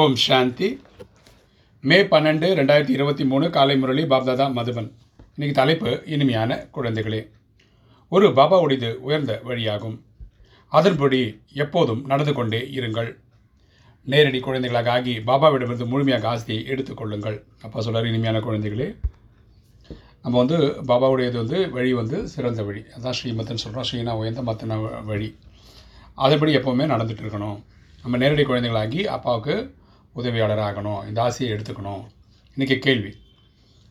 ஓம் சாந்தி. மே பன்னெண்டு ரெண்டாயிரத்தி இருபத்தி மூணு காலை முரளி பாப்தாதா மதுபன். இன்னைக்கு தலைப்பு இனிமையான குழந்தைகளே. ஒரு பாபாவுடையது உயர்ந்த வழியாகும். அதன்படி எப்போதும் நடந்து கொண்டே இருங்கள். நேரடி குழந்தைகளாக ஆகி பாபாவிடமிருந்து முழுமையாக ஆஸ்தியை எடுத்துக்கொள்ளுங்கள் அப்பா சொல்கிறார் இனிமையான குழந்தைகளே. நம்ம வந்து பாபாவுடையது வந்து வழி வந்து சிறந்த வழி. அதான் ஸ்ரீமத்தன் சொல்கிறோம் ஸ்ரீனா உயர்ந்த மத்தன வழி. அதன்படி எப்போவுமே நடந்துகிட்டு இருக்கணும். நம்ம நேரடி குழந்தைகளாகி அப்பாவுக்கு உதவியாளர் ஆகணும் இந்த ஆசையை எடுத்துக்கணும். இன்றைக்கி கேள்வி.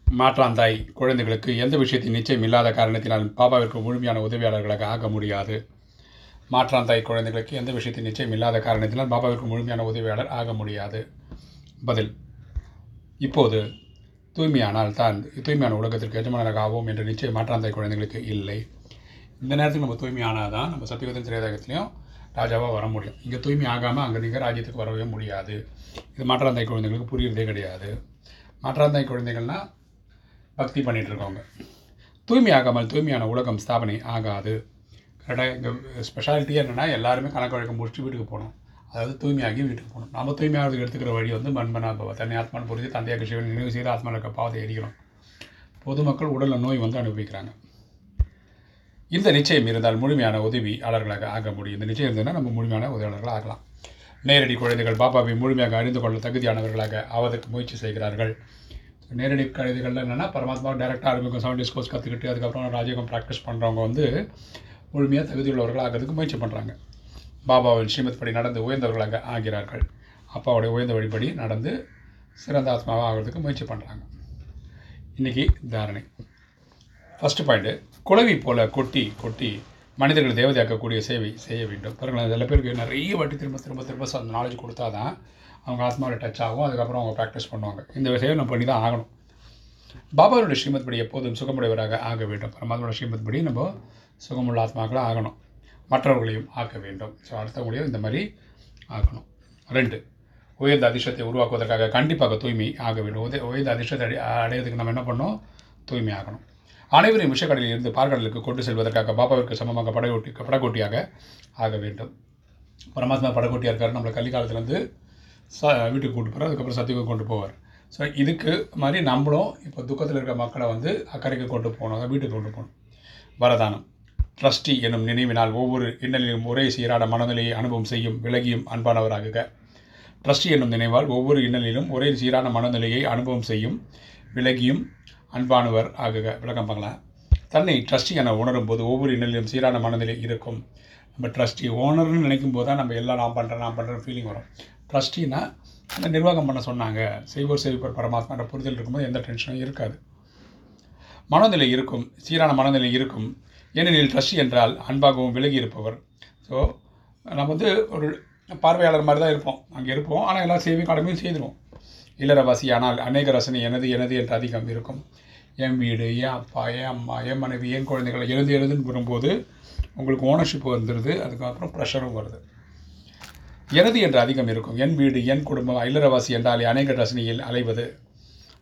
மாற்றாந்தாய் குழந்தைகளுக்கு எந்த விஷயத்தின் நிச்சயம் இல்லாத காரணத்தினால் பாபாவிற்கு முழுமையான உதவியாளர்களாக ஆக முடியாது. மாற்றாந்தாய் குழந்தைகளுக்கு எந்த விஷயத்தின் நிச்சயம் இல்லாத காரணத்தினால் பாபாவிற்கு முழுமையான உதவியாளர் ஆக முடியாது. பதில். இப்போது தூய்மையானால் தான் தூய்மையான உலகத்திற்கு எஜமானராக ஆவோம் என்ற நிச்சயம் மாற்றாந்தாய் குழந்தைகளுக்கு இல்லை. இந்த நேரத்துக்கு நம்ம தூய்மையானால் தான் நம்ம சத்தியவதன் திரையதகத்திலையும் ராஜாவாக வர முடியும். இங்கே தூய்மை ஆகாமல் அங்கே நீங்கள் ராஜ்யத்துக்கு வரவே முடியாது. இது மாற்றாந்தாய் குழந்தைங்களுக்கு புரியுறதே கிடையாது. மாற்றாந்தாய் குழந்தைகள்னால் பக்தி பண்ணிகிட்டு இருக்கவங்க தூய்மை ஆகாமல் தூய்மையான உலகம் ஸ்தாபனை ஆகாது. கரெக்டாக இங்கே ஸ்பெஷாலிட்டி என்னென்னா எல்லாருமே கணக்கு வழக்கம் முடிச்சுட்டு வீட்டுக்கு போகணும். அதாவது தூய்மையாகி வீட்டுக்கு போகணும். நம்ம தூய்மையாகிறதுக்கு எடுத்துக்கிற வழி வந்து மண்மனா பவ தன்னை ஆத்மான் புரிஞ்சு தந்தையாக சிவன் நினைவு செய்து ஆத்மாவில் இருக்க பாவத்தை எரிக்கிறோம் பொதுமக்கள் உடலில் நோய் வந்து அனுபவிக்கிறாங்க. இந்த நிச்சயம் இருந்தால் முழுமையான உதவியாளர்களாக ஆக முடியும். இந்த நிச்சயம் இருந்ததுன்னா நம்ம முழுமையான உதவியாளர்களாக ஆகலாம். நேரடி குழந்தைகள் பாபாவை முழுமையாக அறிந்து கொள்ள தகுதியானவர்களாக ஆவதற்கு முயற்சி செய்கிறார்கள். நேரடி கழுதைகள்ல என்னென்னா பரமாத்மா டேரெக்டாக ஆரம்பிக்கும். செவன் டேஸ் கோர்ஸ் கற்றுக்கிட்டு அதுக்கப்புறம் ராஜயோகம் ப்ராக்டிஸ் பண்ணுறவங்க வந்து முழுமையாக தகுதியுள்ளவர்கள் ஆகிறதுக்கு முயற்சி பண்ணுறாங்க பாபாவின் ஸ்ரீமத் படி நடந்து உயர்ந்தவர்களாக ஆகிறார்கள். அப்பாவுடைய உயர்ந்த வழிபடி நடந்து சிறந்த ஆத்மாவாக ஆகிறதுக்கு முயற்சி பண்ணுறாங்க இன்றைக்கி தாரணை. ஃபஸ்ட்டு பாயிண்ட்டு குழவி போல் கொட்டி கொட்டி மனிதர்கள் தேவதையாக்கக்கூடிய சேவை செய்ய வேண்டும். பாருங்களேன் சில பேருக்கு நிறைய வாட்டி திரும்ப திரும்ப திரும்ப அந்த நாலேஜ் கொடுத்தா தான் அவங்க ஆத்மாவில் டச் ஆகும். அதுக்கப்புறம் அவங்க ப்ராக்டிஸ் பண்ணுவாங்க. இந்த சேவை நம்ம பண்ணி தான் ஆகணும். பாபாவோட ஸ்ரீமத் படி எப்போதும் சுகமுடையவராக ஆக வேண்டும். பரமாத்மாவோட ஸ்ரீமத் படி நம்ம சுகமுள்ள ஆத்மாக்களாக ஆகணும். மற்றவர்களையும் ஆக்க வேண்டும். ஸோ அடுத்தவங்களையும் இந்த மாதிரி ஆக்கணும். ரெண்டு உயர்ந்த அதிர்ஷ்டத்தை உருவாக்குவதற்காக கண்டிப்பாக தூய்மை ஆக வேண்டும். உதய உயர்ந்த அதிர்ஷ்டத்தை அடை அடையிறதுக்கு நம்ம என்ன பண்ணோம் தூய்மை ஆகணும். அனைவரையும் விஷக்கடலில் இருந்து பார்க்கடலுக்கு கொண்டு செல்வதற்காக பாபாவிற்கு சமமாக படகோட்டி படகோட்டியாக ஆக வேண்டும். பரமாத்மா படகோட்டியாக இருக்கார் நம்மளை கல்வி காலத்துலேருந்து ச வீட்டுக்கு கூட்டு போகிறார் அதுக்கப்புறம் சத்தியத்துக்கு கொண்டு போவார். ஸோ இதுக்கு மாதிரி நம்மளும் இப்போ துக்கத்தில் இருக்கிற மக்களை வந்து அக்கறைக்கு கொண்டு போகணும். வீட்டுக்கு கொண்டு போகணும். வரதானம். ட்ரஸ்டி என்னும் நினைவினால் ஒவ்வொரு இன்னலிலும் ஒரே சீரான மனநிலையை அனுபவம் செய்யும் விலகியும் அன்பானவராகுக. ட்ரஸ்டி என்னும் நினைவால் ஒவ்வொரு இன்னலிலும் ஒரே சீரான மனநிலையை அனுபவம் செய்யும் விலகியும் அன்பானவர் ஆகுக. விளக்கம் பார்க்கலாம். தன்னை ட்ரஸ்டி என உணரும் போது ஒவ்வொரு இன்னலிலும் சீரான மனநிலை இருக்கும். நம்ம ட்ரஸ்டி ஓனர்னு நினைக்கும் போது தான் நம்ம எல்லாம் நான் பண்ணுறேன் நான் பண்ணுறேன் ஃபீலிங் வரும். ட்ரஸ்டினா அந்த நிர்வாகம் பண்ண சொன்னாங்க. செய்வோர் செய்வோர் பரமாத்மான்ற புரிதல் இருக்கும்போது எந்த டென்ஷனும் இருக்காது. மனநிலை இருக்கும். சீரான மனநிலை இருக்கும். ஏனெனில் ட்ரஸ்டி என்றால் அன்பாகவும் விலகி இருப்பவர். ஸோ நம்ம வந்து ஒரு பார்வையாளர் மாதிரி தான் இருப்போம். அங்கே இருப்போம். ஆனால் எல்லா சேவை கடமையும் செய்திருவோம். இல்லறவாசி ஆனால் அநேக ரசனை எனது எனது என்று அதிகம் இருக்கும். என் வீடு என் அப்பா என் அம்மா என் மனைவி என் குழந்தைகள் எழுது எழுதுன்னு வரும்போது உங்களுக்கு ஓனர்ஷிப் வந்துடுது அதுக்கப்புறம் ப்ரெஷரும் வருது. எனது என்று அதிகம் இருக்கும். என் வீடு என் குடும்பம் இல்லறவாசி என்றால் அநேக ரசனையில் அலைவது.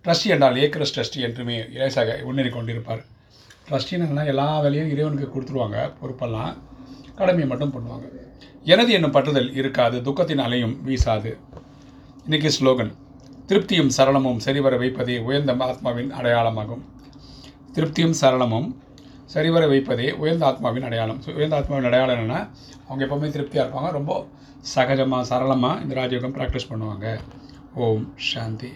ட்ரஸ்டி என்றால் ஏக்கரஸ் ட்ரஸ்டி என்றுமே இலேசாக முன்னேறி கொண்டிருப்பார். ட்ரஸ்டின்னா எல்லா வேலையும் இறைவனுக்கு கொடுத்துருவாங்க பொறுப்பெல்லாம் கடமையை மட்டும் பண்ணுவாங்க. எனது என்னும் பற்றுதல் இருக்காது துக்கத்தின் அலையும் வீசாது. இன்றைக்கி ஸ்லோகன் திருப்தியும் சரளமும் சரிவர வைப்பதே உயர்ந்த ஆத்மாவின் அடையாளமாகும். திருப்தியும் சரளமும் சரிவர வைப்பதே உயர்ந்த ஆத்மாவின் அடையாளம். உயர்ந்த ஆத்மாவின் அடையாளம் என்னென்னா அவங்க எப்போவுமே திருப்தியாக இருப்பாங்க. ரொம்ப சகஜமாக சரளமாக இந்த ராஜயோகம் ப்ராக்டிஸ் பண்ணுவாங்க. ஓம் சாந்தி.